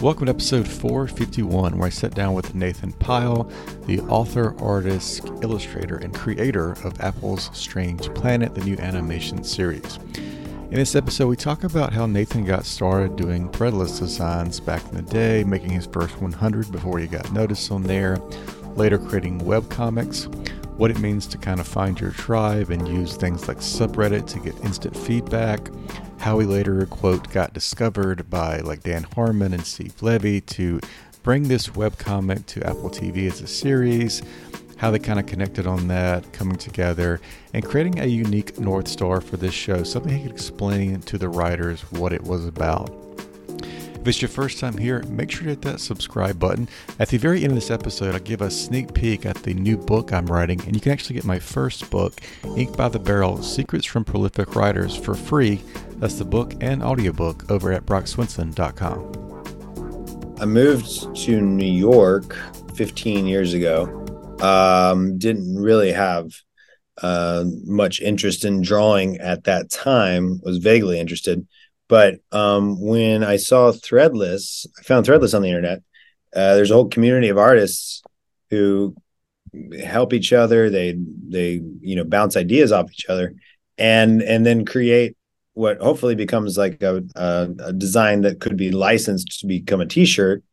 Welcome to episode 451, where I sat down with Nathan Pyle, the author, artist, illustrator, and creator of Apple's Strange Planet, the new animation series. In this episode, we talk about how Nathan got started doing threadless designs back in the day, making his first 100 before he got noticed on there, later creating webcomics, what it means to kind of find your tribe and use things like subreddit to get instant feedback, how he later, quote, got discovered by like Dan Harmon and Steve Levy to bring this webcomic to Apple TV as a series, how they kind of connected on that, coming together, and creating a unique North Star for this show, something he could explain to the writers what it was about. If it's your first time here, make sure to hit that subscribe button. At the very end of this episode, I'll give a sneak peek at the new book I'm writing, and you can actually get my first book, Ink by the Barrel Secrets from Prolific Writers, for free. That's the book and audiobook over at brockswinson.com. I moved to New York 15 years ago. Um, didn't really have uh, much interest in drawing at that time. Was vaguely interested, but um, when I saw Threadless, I found Threadless on the internet. Uh, there's a whole community of artists who help each other. They they you know bounce ideas off each other, and and then create what hopefully becomes like a, a, a design that could be licensed to become a T-shirt.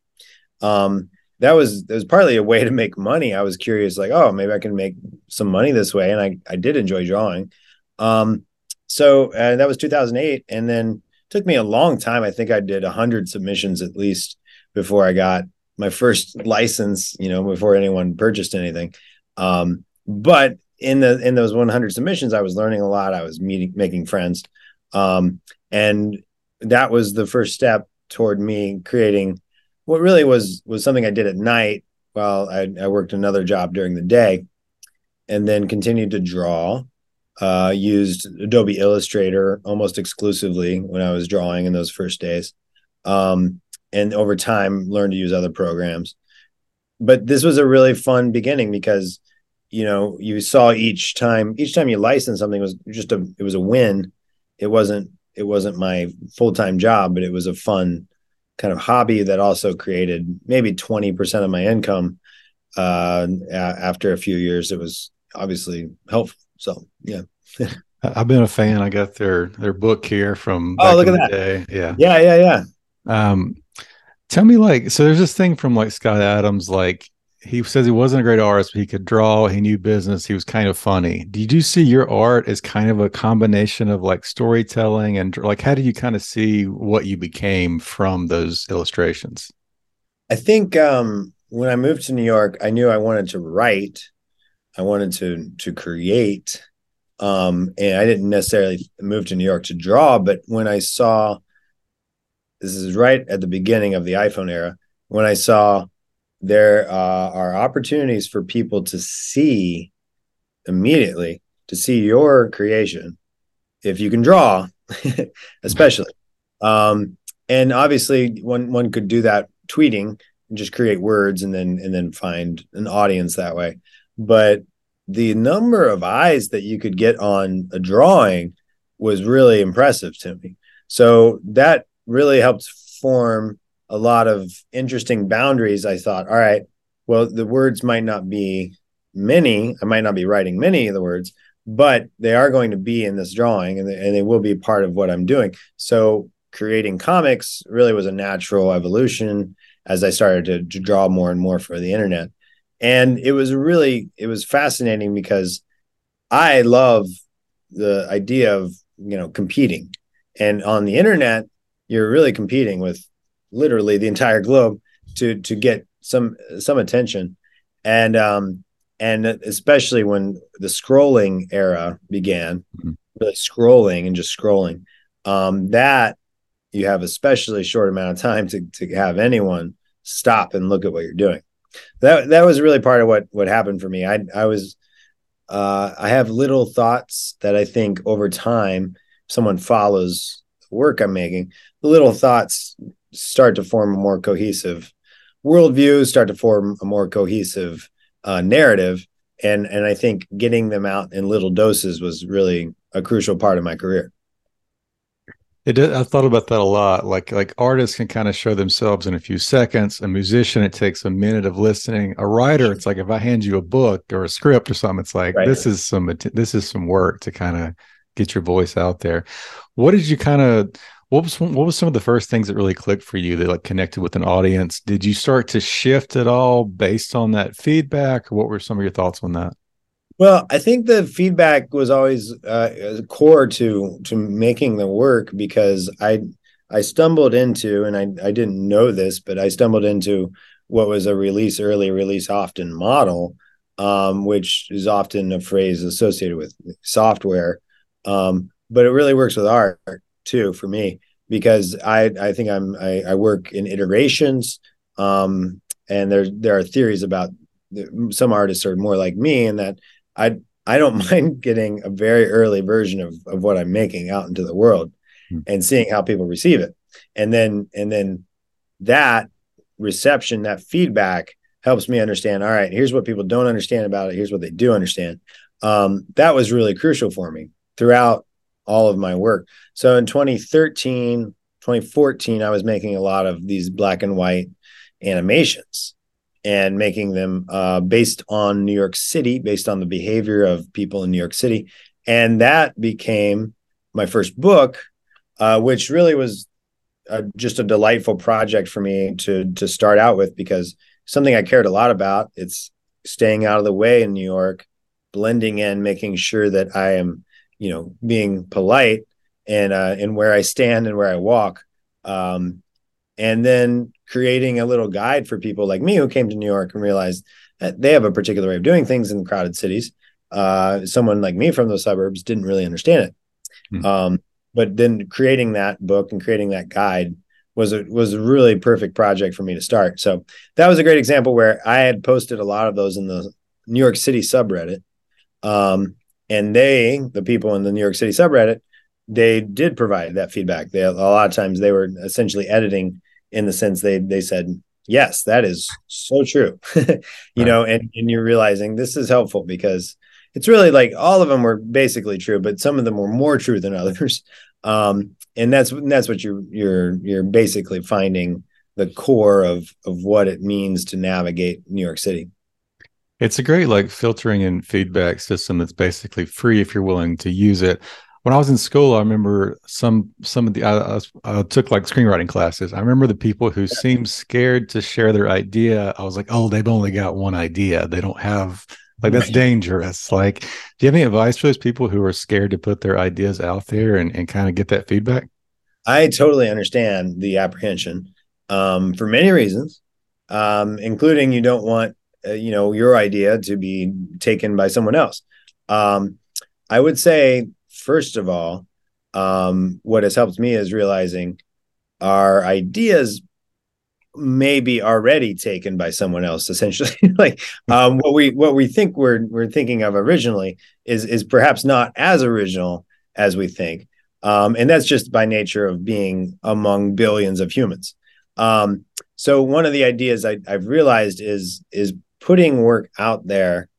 Um, that was that was partly a way to make money. I was curious, like, oh, maybe I can make some money this way, and I I did enjoy drawing. Um, so uh, that was 2008, and then took me a long time. I think I did a hundred submissions at least before I got my first license. You know, before anyone purchased anything. Um, but in the in those 100 submissions, I was learning a lot. I was meeting, making friends, um, and that was the first step toward me creating what really was was something I did at night while I, I worked another job during the day, and then continued to draw. Uh, used Adobe Illustrator almost exclusively when I was drawing in those first days, um, and over time learned to use other programs. But this was a really fun beginning because you know you saw each time each time you licensed something was just a it was a win. It wasn't it wasn't my full time job, but it was a fun kind of hobby that also created maybe 20% of my income uh, after a few years it was obviously helpful so yeah I've been a fan. I got their their book here from Oh, look at that. day. Yeah. yeah yeah yeah Um, tell me, like, so there's this thing from like Scott Adams, like he says he wasn't a great artist, but he could draw, he knew business, he was kind of funny. Did you see your art as kind of a combination of like storytelling and like how do you kind of see what you became from those illustrations? i think um, when i moved to new york i knew i wanted to write i wanted to to create um, and i didn't necessarily move to new york to draw but when i saw this is right at the beginning of the iphone era when i saw there uh, are opportunities for people to see immediately to see your creation if you can draw especially. Um, and obviously one one could do that tweeting and just create words and then and then find an audience that way but the number of eyes that you could get on a drawing was really impressive to me. So that really helped form a lot of interesting boundaries i thought all right well the words might not be many i might not be writing many of the words but they are going to be in this drawing and they, and they will be part of what i'm doing. So creating comics really was a natural evolution as i started to, to draw more and more for the internet and it was really it was fascinating because i love the idea of you know competing. And on the internet you're really competing with literally the entire globe to to get some some attention. And um and especially when the scrolling era began really scrolling and just scrolling um that you have especially short amount of time to to have anyone stop and look at what you're doing. That that was really part of what what happened for me. I I was uh, I have little thoughts that I think over time someone follows the work I'm making. The little thoughts start to form a more cohesive worldview, start to form a more cohesive uh, narrative, and and I think getting them out in little doses was really a crucial part of my career. It I thought about that a lot. Like like artists can kind of show themselves in a few seconds. A musician, it takes a minute of listening. A writer, it's like if I hand you a book or a script or something, it's like right. this is some this is some work to kind of get your voice out there. What did you kind of what was what was some of the first things that really clicked for you that like connected with an audience? Did you start to shift at all based on that feedback? What were some of your thoughts on that? Well, I think the feedback was always uh, core to to making the work because I I stumbled into and I I didn't know this, but I stumbled into what was a release early, release often model, um, which is often a phrase associated with software, um, but it really works with art too for me because I I think I'm I, I work in iterations, um, and there there are theories about some artists are more like me in that I I don't mind getting a very early version of of what I'm making out into the world mm. and seeing how people receive it. And then and then that reception, that feedback helps me understand, all right, here's what people don't understand about it, here's what they do understand. Um, that was really crucial for me throughout all of my work. So in 2013, 2014, I was making a lot of these black and white animations and making them uh, based on New York City, based on the behavior of people in New York City. And that became my first book, uh, which really was just a delightful project for me to to start out with because something I cared a lot about. It's staying out of the way in New York, blending in, making sure that I am, you know, being polite and uh, and where I stand and where I walk. Um, and then creating a little guide for people like me who came to New York and realized that they have a particular way of doing things in crowded cities. Uh, someone like me from the suburbs didn't really understand it. Mm-hmm. Um, but then creating that book and creating that guide was a was a really perfect project for me to start. So that was a great example where I had posted a lot of those in the New York City subreddit. Um, and they, the people in the New York City subreddit, they did provide that feedback. They a lot of times they were essentially editing in the sense they they said yes that is so true. You right. know and and you're realizing this is helpful because it's really like all of them were basically true but some of them were more true than others. Um and that's that's what you're you're you're basically finding the core of of what it means to navigate New York City. It's a great like filtering and feedback system that's basically free if you're willing to use it when I was in school, I remember some some of the I, I, took like screenwriting classes. I remember the people who seemed scared to share their idea. I was like, oh, they've only got one idea. They don't have like that's dangerous. Like, do you have any advice for those people who are scared to put their ideas out there and, and kind of get that feedback? I totally understand the apprehension um, for many reasons, um, including you don't want uh, you know your idea to be taken by someone else. Um, I would say first of all, um, what has helped me is realizing our ideas may be already taken by someone else essentially. Like um, what we what we think we're we're thinking of originally is is perhaps not as original as we think. Um, and that's just by nature of being among billions of humans. Um, so one of the ideas I, i've realized is is putting work out there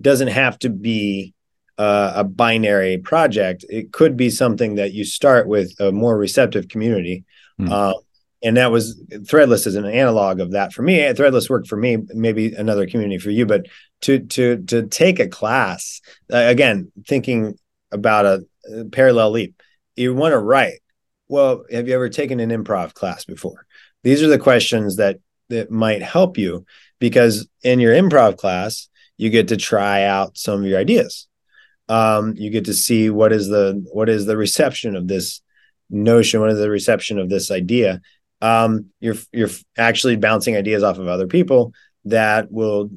doesn't have to be uh, a binary project. It could be something that you start with a more receptive community. Mm. Uh, and that was Threadless is an analog of that for me. Threadless worked for me, maybe another community for you, but to to to take a class uh, again, thinking about a, a parallel leap, you want to write. Well, have you ever taken an improv class before? These are the questions that that might help you because in your improv class, you get to try out some of your ideas um, you get to see what is the what is the reception of this notion what is the reception of this idea um, you're you're actually bouncing ideas off of other people that will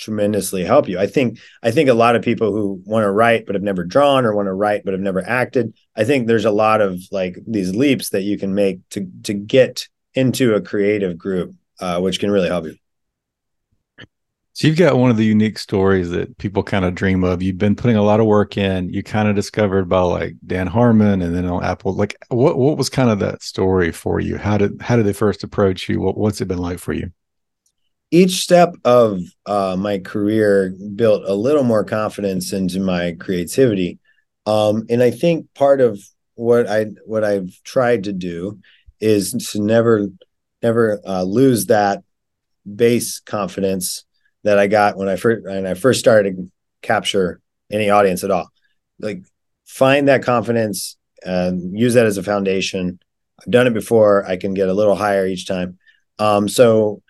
tremendously help you. I think I think a lot of people who want to write but have never drawn or want to write but have never acted, I think there's a lot of like these leaps that you can make to to get into a creative group, uh, which can really help you. So you've got one of the unique stories that people kind of dream of. You've been putting a lot of work in. You kind of discovered by like Dan Harmon and then on Apple. Like what what was kind of that story for you? How did how did they first approach you? What, what's it been like for you? Each step of uh, my career built a little more confidence into my creativity, um, and I think part of what I what I've tried to do is to never never uh, lose that base confidence that I got when I first when I first started to capture any audience at all. Like find that confidence and use that as a foundation. I've done it before. I can get a little higher each time. Um, so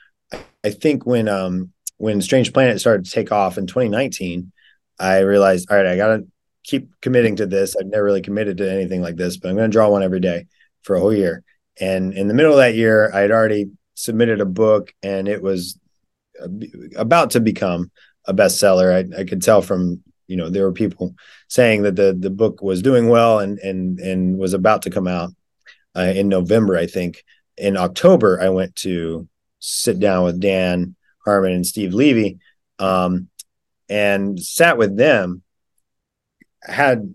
I think when um, when Strange Planet started to take off in 2019, I realized, all right, I gotta keep committing to this. I've never really committed to anything like this, but I'm gonna draw one every day for a whole year. And in the middle of that year, I had already submitted a book and it was about to become a bestseller. I, I could tell from you know there were people saying that the the book was doing well and and and was about to come out uh, in November. I think in October I went to sit down with Dan Harmon and Steve Levy um, and sat with them. Had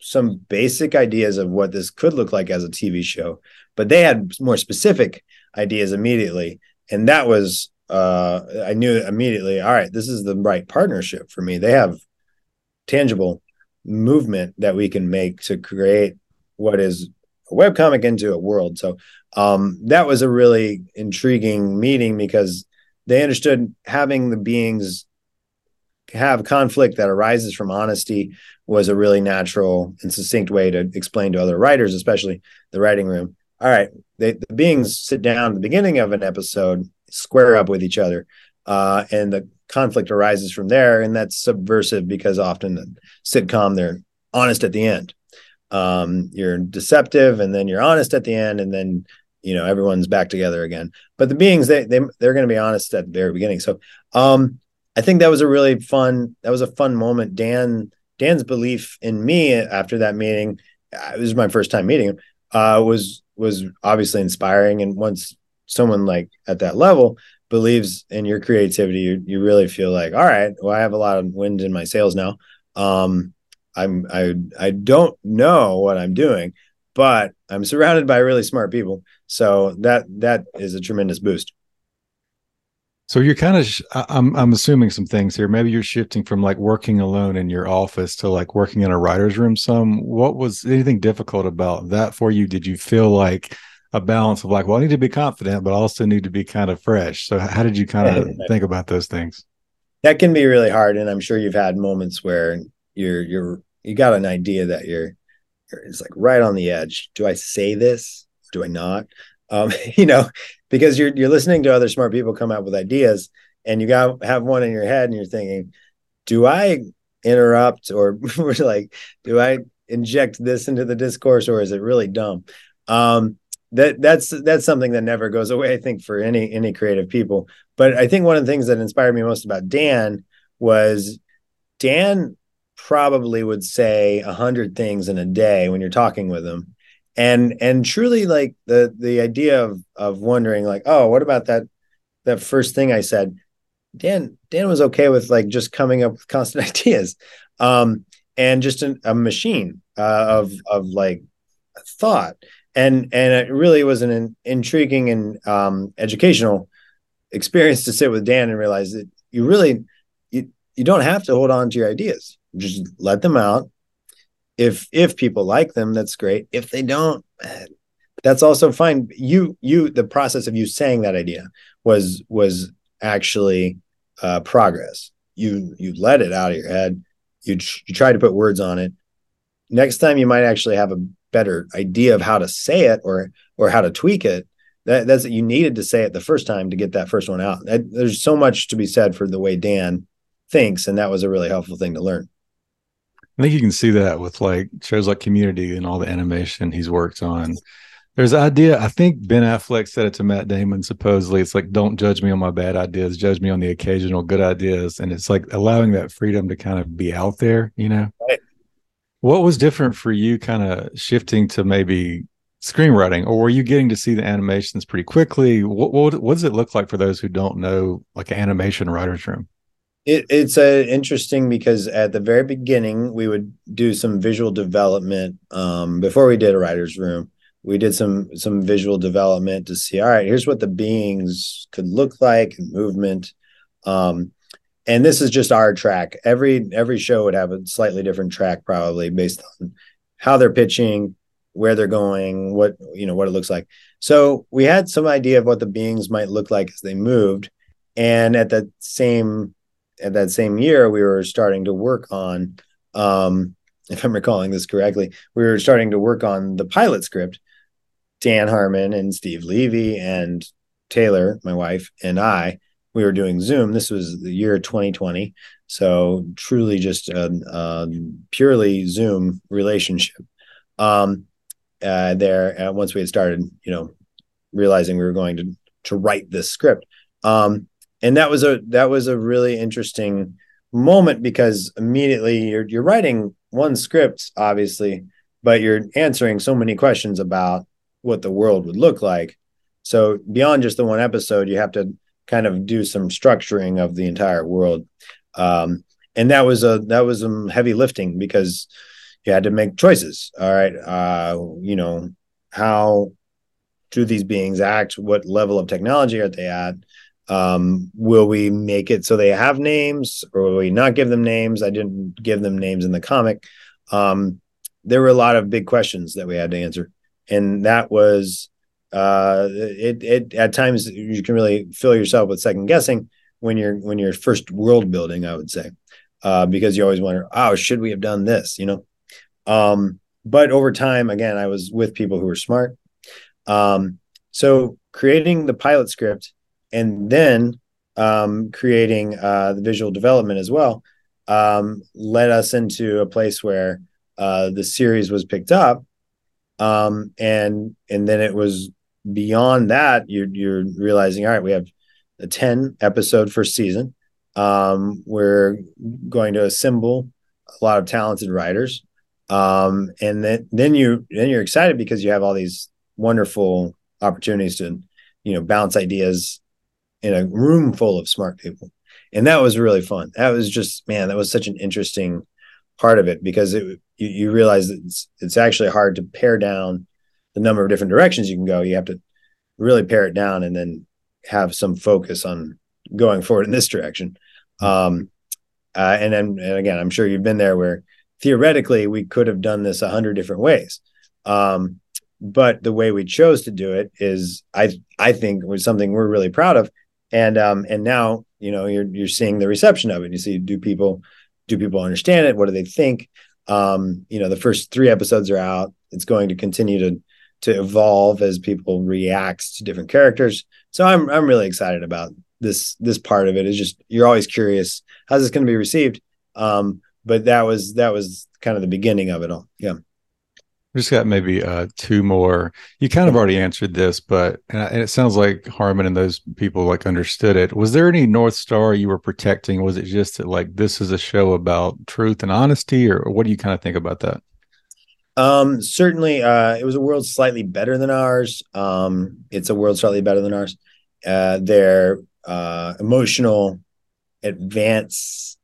some basic ideas of what this could look like as a TV show, but they had more specific ideas immediately, and that was uh, I knew immediately, all right, this is the right partnership for me. They have tangible movement that we can make to create what is a webcomic into a world. So um, that was a really intriguing meeting because they understood having the beings have conflict that arises from honesty was a really natural and succinct way to explain to other writers, especially the writing room. All right, they, the beings sit down at the beginning of an episode square up with each other. Uh, and the conflict arises from there. And that's subversive because often the sitcom, they're honest at the end. Um, you're deceptive and then you're honest at the end. And then, you know, everyone's back together again. But the beings, they, they, they're going to be honest at the very beginning. So um, I think that was a really fun, that was a fun moment. Dan, Dan's belief in me after that meeting, uh, it was my first time meeting him, uh, was, was obviously inspiring. And once someone like at that level believes in your creativity, you, you really feel like, all right, well, I have a lot of wind in my sails now. Um, I'm I I don't know what I'm doing, but I'm surrounded by really smart people. So that that is a tremendous boost. So you're kind of sh- I'm I'm assuming some things here. Maybe you're shifting from like working alone in your office to like working in a writer's room some. What was anything difficult about that for you? Did you feel like a balance of like, well, I need to be confident, but I also need to be kind of fresh. So how did you kind of think about those things? That can be really hard. And I'm sure you've had moments where you're, you're, you got an idea that you're, it's like right on the edge. Do I say this? Do I not? Um, you know, because you're, you're listening to other smart people come out with ideas and you got have one in your head and you're thinking, do I interrupt or like, do I inject this into the discourse or is it really dumb? Um, that that's that's something that never goes away i think for any any creative people. But i think one of the things that inspired me most about dan was dan probably would say a hundred things in a day when you're talking with him. And and truly like the the idea of of wondering like oh what about that that first thing i said? Dan dan was okay with like just coming up with constant ideas um and just an, a machine uh, of of like thought and and it really was an intriguing and um, educational experience to sit with Dan and realize that you really you you don't have to hold on to your ideas. Just let them out. If if people like them, that's great. If they don't, that's also fine. You you the process of you saying that idea was was actually uh, progress. You you let it out of your head. You you try to put words on it. Next time, you might actually have a better idea of how to say it or or how to tweak it that that's you needed to say it the first time to get that first one out that, there's so much to be said for the way dan thinks and that was a really helpful thing to learn i think you can see that with like shows like community and all the animation he's worked on There's an idea. I think Ben Affleck said it to Matt Damon. Supposedly, it's like, "Don't judge me on my bad ideas. Judge me on the occasional good ideas." And it's like allowing that freedom to kind of be out there. You know, Right. What was different for you? Kind of shifting to maybe screenwriting, or were you getting to see the animations pretty quickly? What what, what does it look like for those who don't know, like an animation writer's room? It, it's uh, interesting because at the very beginning we would do some visual development um, before we did a writer's room. We did some some visual development to see. All right, here's what the beings could look like and movement. Um, and this is just our track. Every every show would have a slightly different track, probably based on how they're pitching, where they're going, what you know, what it looks like. So we had some idea of what the beings might look like as they moved, and at that same at that same year, we were starting to work on, um, if I'm recalling this correctly, we were starting to work on the pilot script. Dan Harmon and Steve Levy and Taylor, my wife, and I, we were doing Zoom. This was the year 2020. So truly just a, a purely Zoom relationship. Um, uh, there, uh, once we had started, you know, realizing we were going to to write this script. Um, and that was a that was a really interesting moment because immediately you're you're writing one script obviously but you're answering so many questions about what the world would look like so beyond just the one episode you have to kind of do some structuring of the entire world. Um, and that was a that was some heavy lifting because you had to make choices. All right uh, you know how do these beings act? What level of technology are they at? Um, will we make it so they have names or will we not give them names? I didn't give them names in the comic. Um, there were a lot of big questions that we had to answer. And that was uh, it, it at times you can really fill yourself with second guessing when you're when you're first world building i would say uh, because you always wonder oh should we have done this? You know? Um, but over time again i was with people who were smart. Um, so creating the pilot script and then um, creating uh, the visual development as well um, led us into a place where uh, the series was picked up, um, and and then it was beyond that. You're you're realizing, all right, we have a ten episode first season. Um, we're going to assemble a lot of talented writers, um, and then then you then you're excited because you have all these wonderful opportunities to you know bounce ideas in a room full of smart people and that was really fun that was just man that was such an interesting part of it because it you, you realize that it's, it's actually hard to pare down the number of different directions you can go you have to really pare it down and then have some focus on going forward in this direction. Um uh, and then and again i'm sure you've been there where theoretically we could have done this a hundred different ways. Um but the way we chose to do it is i i think was something we're really proud of. And um and now you know you're you're seeing the reception of it. You see do people do people understand it? What do they think? Um you know the first three episodes are out. It's going to continue to to evolve as people react to different characters so i'm i'm really excited about this this part of it is just you're always curious how's this going to be received um but that was that was kind of the beginning of it all yeah We just got maybe uh, two more. You kind of already answered this, but and, it sounds like Harmon and those people like understood it. Was there any North Star you were protecting? Was it just that like this is a show about truth and honesty, or what do you kind of think about that? Um, certainly, uh, it was a world slightly better than ours. Um, it's a world slightly better than ours. Uh, their uh, emotional advance,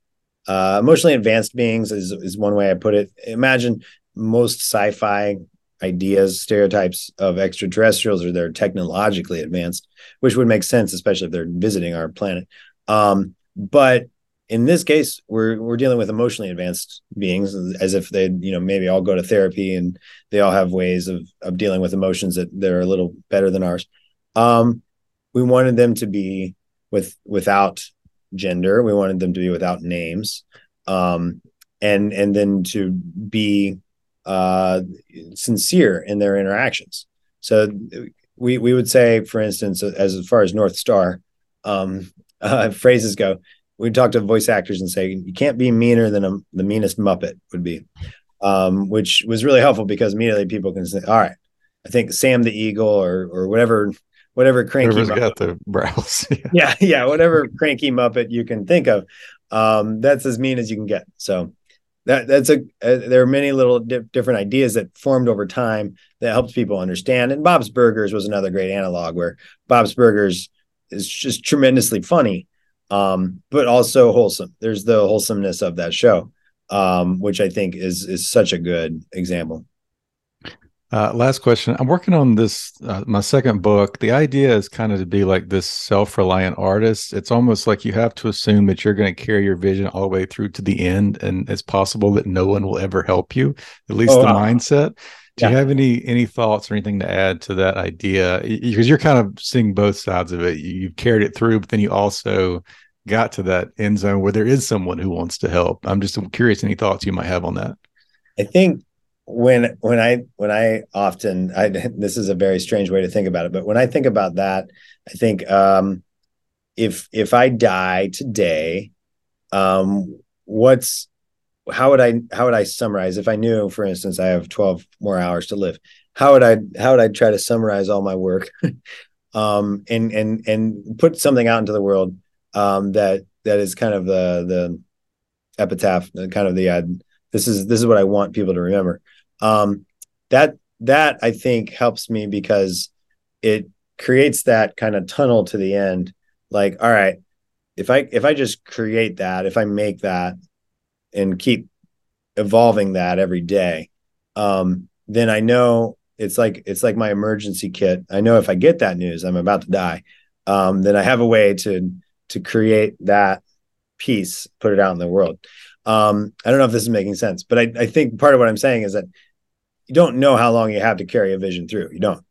uh, emotionally advanced beings is is one way I put it. Imagine most sci-fi ideas, stereotypes of extraterrestrials are they're technologically advanced, which would make sense, especially if they're visiting our planet. Um, but in this case, we're we're dealing with emotionally advanced beings, as if they, you know, maybe all go to therapy and they all have ways of of dealing with emotions that they're a little better than ours. Um, we wanted them to be with without gender. We wanted them to be without names, um, and and then to be uh, sincere in their interactions. So we we would say, for instance, as, far as North Star um, uh, phrases go, we talk to voice actors and say you can't be meaner than a, the meanest Muppet would be, um, which was really helpful because immediately people can say, all right, I think Sam the Eagle or or whatever whatever cranky Whoever's Muppet, got the brows. Yeah. yeah yeah whatever cranky Muppet you can think of. Um, that's as mean as you can get. So that that's a uh, there are many little di- different ideas that formed over time that helped people understand. And Bob's Burgers was another great analog where Bob's Burgers is just tremendously funny, um, but also wholesome. There's the wholesomeness of that show, um, which I think is is such a good example. Uh, last question. I'm working on this, uh, my second book. The idea is kind of to be like this self reliant artist. It's almost like you have to assume that you're going to carry your vision all the way through to the end, and it's possible that no one will ever help you, at least Oh, the wow. mindset. Do you have any any thoughts or anything to add to that idea? Because you're kind of seeing both sides of it. You, you've carried it through, but then you also got to that end zone where there is someone who wants to help. I'm just curious any thoughts you might have on that. I think when when I when I often I this is a very strange way to think about it, but when I think about that, I think um if if I die today, um what's how would I how would I summarize if I knew, for instance, I have 12 more hours to live, how would I how would I try to summarize all my work um and and and put something out into the world um that that is kind of the the epitaph, kind of the uh, this is this is what I want people to remember. Um, that that I think helps me because it creates that kind of tunnel to the end. Like, all right, if I if I just create that, if I make that and keep evolving that every day, um, then I know it's like it's like my emergency kit. I know if I get that news, I'm about to die. Um, then I have a way to to create that piece, put it out in the world. Um, I don't know if this is making sense, but I, I think part of what I'm saying is that you don't know how long you have to carry a vision through. You don't.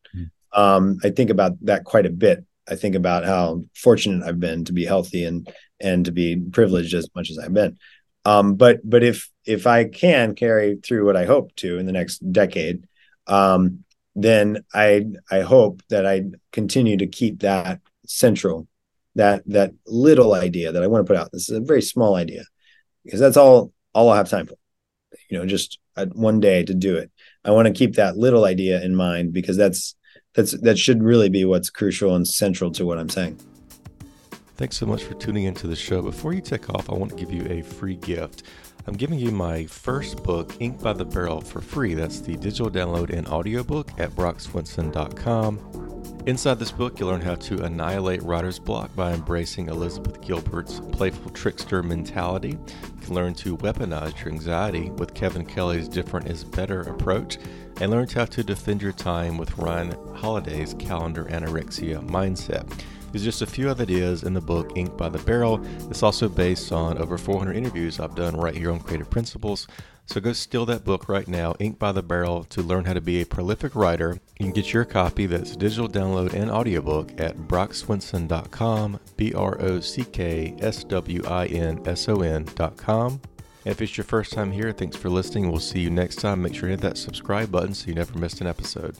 Um, I think about that quite a bit. I think about how fortunate I've been to be healthy and and to be privileged as much as I've been. Um, but but if if I can carry through what I hope to in the next decade, um, then I I hope that I continue to keep that central, that that little idea that I want to put out. This is a very small idea because that's all all I'll have time for. You know, just uh, one day to do it. I want to keep that little idea in mind because that's that's that should really be what's crucial and central to what I'm saying. Thanks so much for tuning into the show. Before you take off, I want to give you a free gift. I'm giving you my first book, Ink by the Barrel, for free. That's the digital download and audiobook at brockswinson.com. Inside this book, you'll learn how to annihilate writer's block by embracing Elizabeth Gilbert's playful trickster mentality. You can learn to weaponize your anxiety with Kevin Kelly's different is better approach, and learn how to defend your time with Ryan Holiday's calendar anorexia mindset. There's just a few other ideas in the book Ink by the Barrel. It's also based on over 400 interviews I've done right here on Creative Principles. So go steal that book right now, Ink by the Barrel, to learn how to be a prolific writer. You can get your copy that's digital download and audiobook at brockswinson.com, B R O C K S W I N S O N.com. If it's your first time here, thanks for listening. We'll see you next time. Make sure to hit that subscribe button so you never miss an episode.